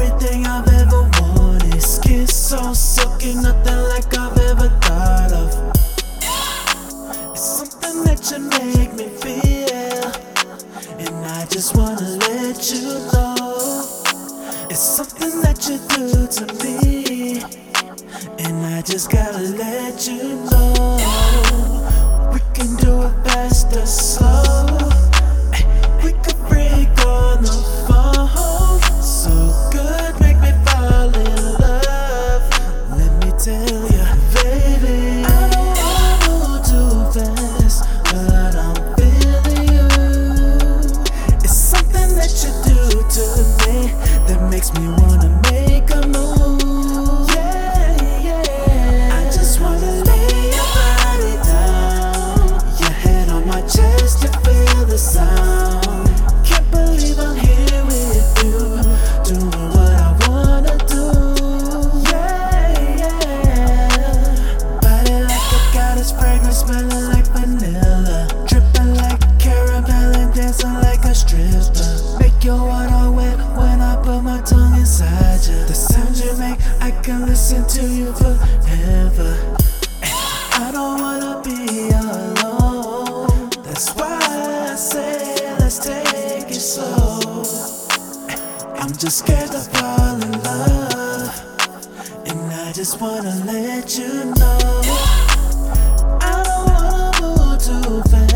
Everything I've ever wanted. Skin so silky, nothing like I've ever thought of. It's something that you make me feel. And I just wanna let you know. It's something that you do to me. And I just gotta let you know. We can do it faster, slow. you slow. I'm just scared to fall in love. And I just wanna let you know. I don't wanna move too fast.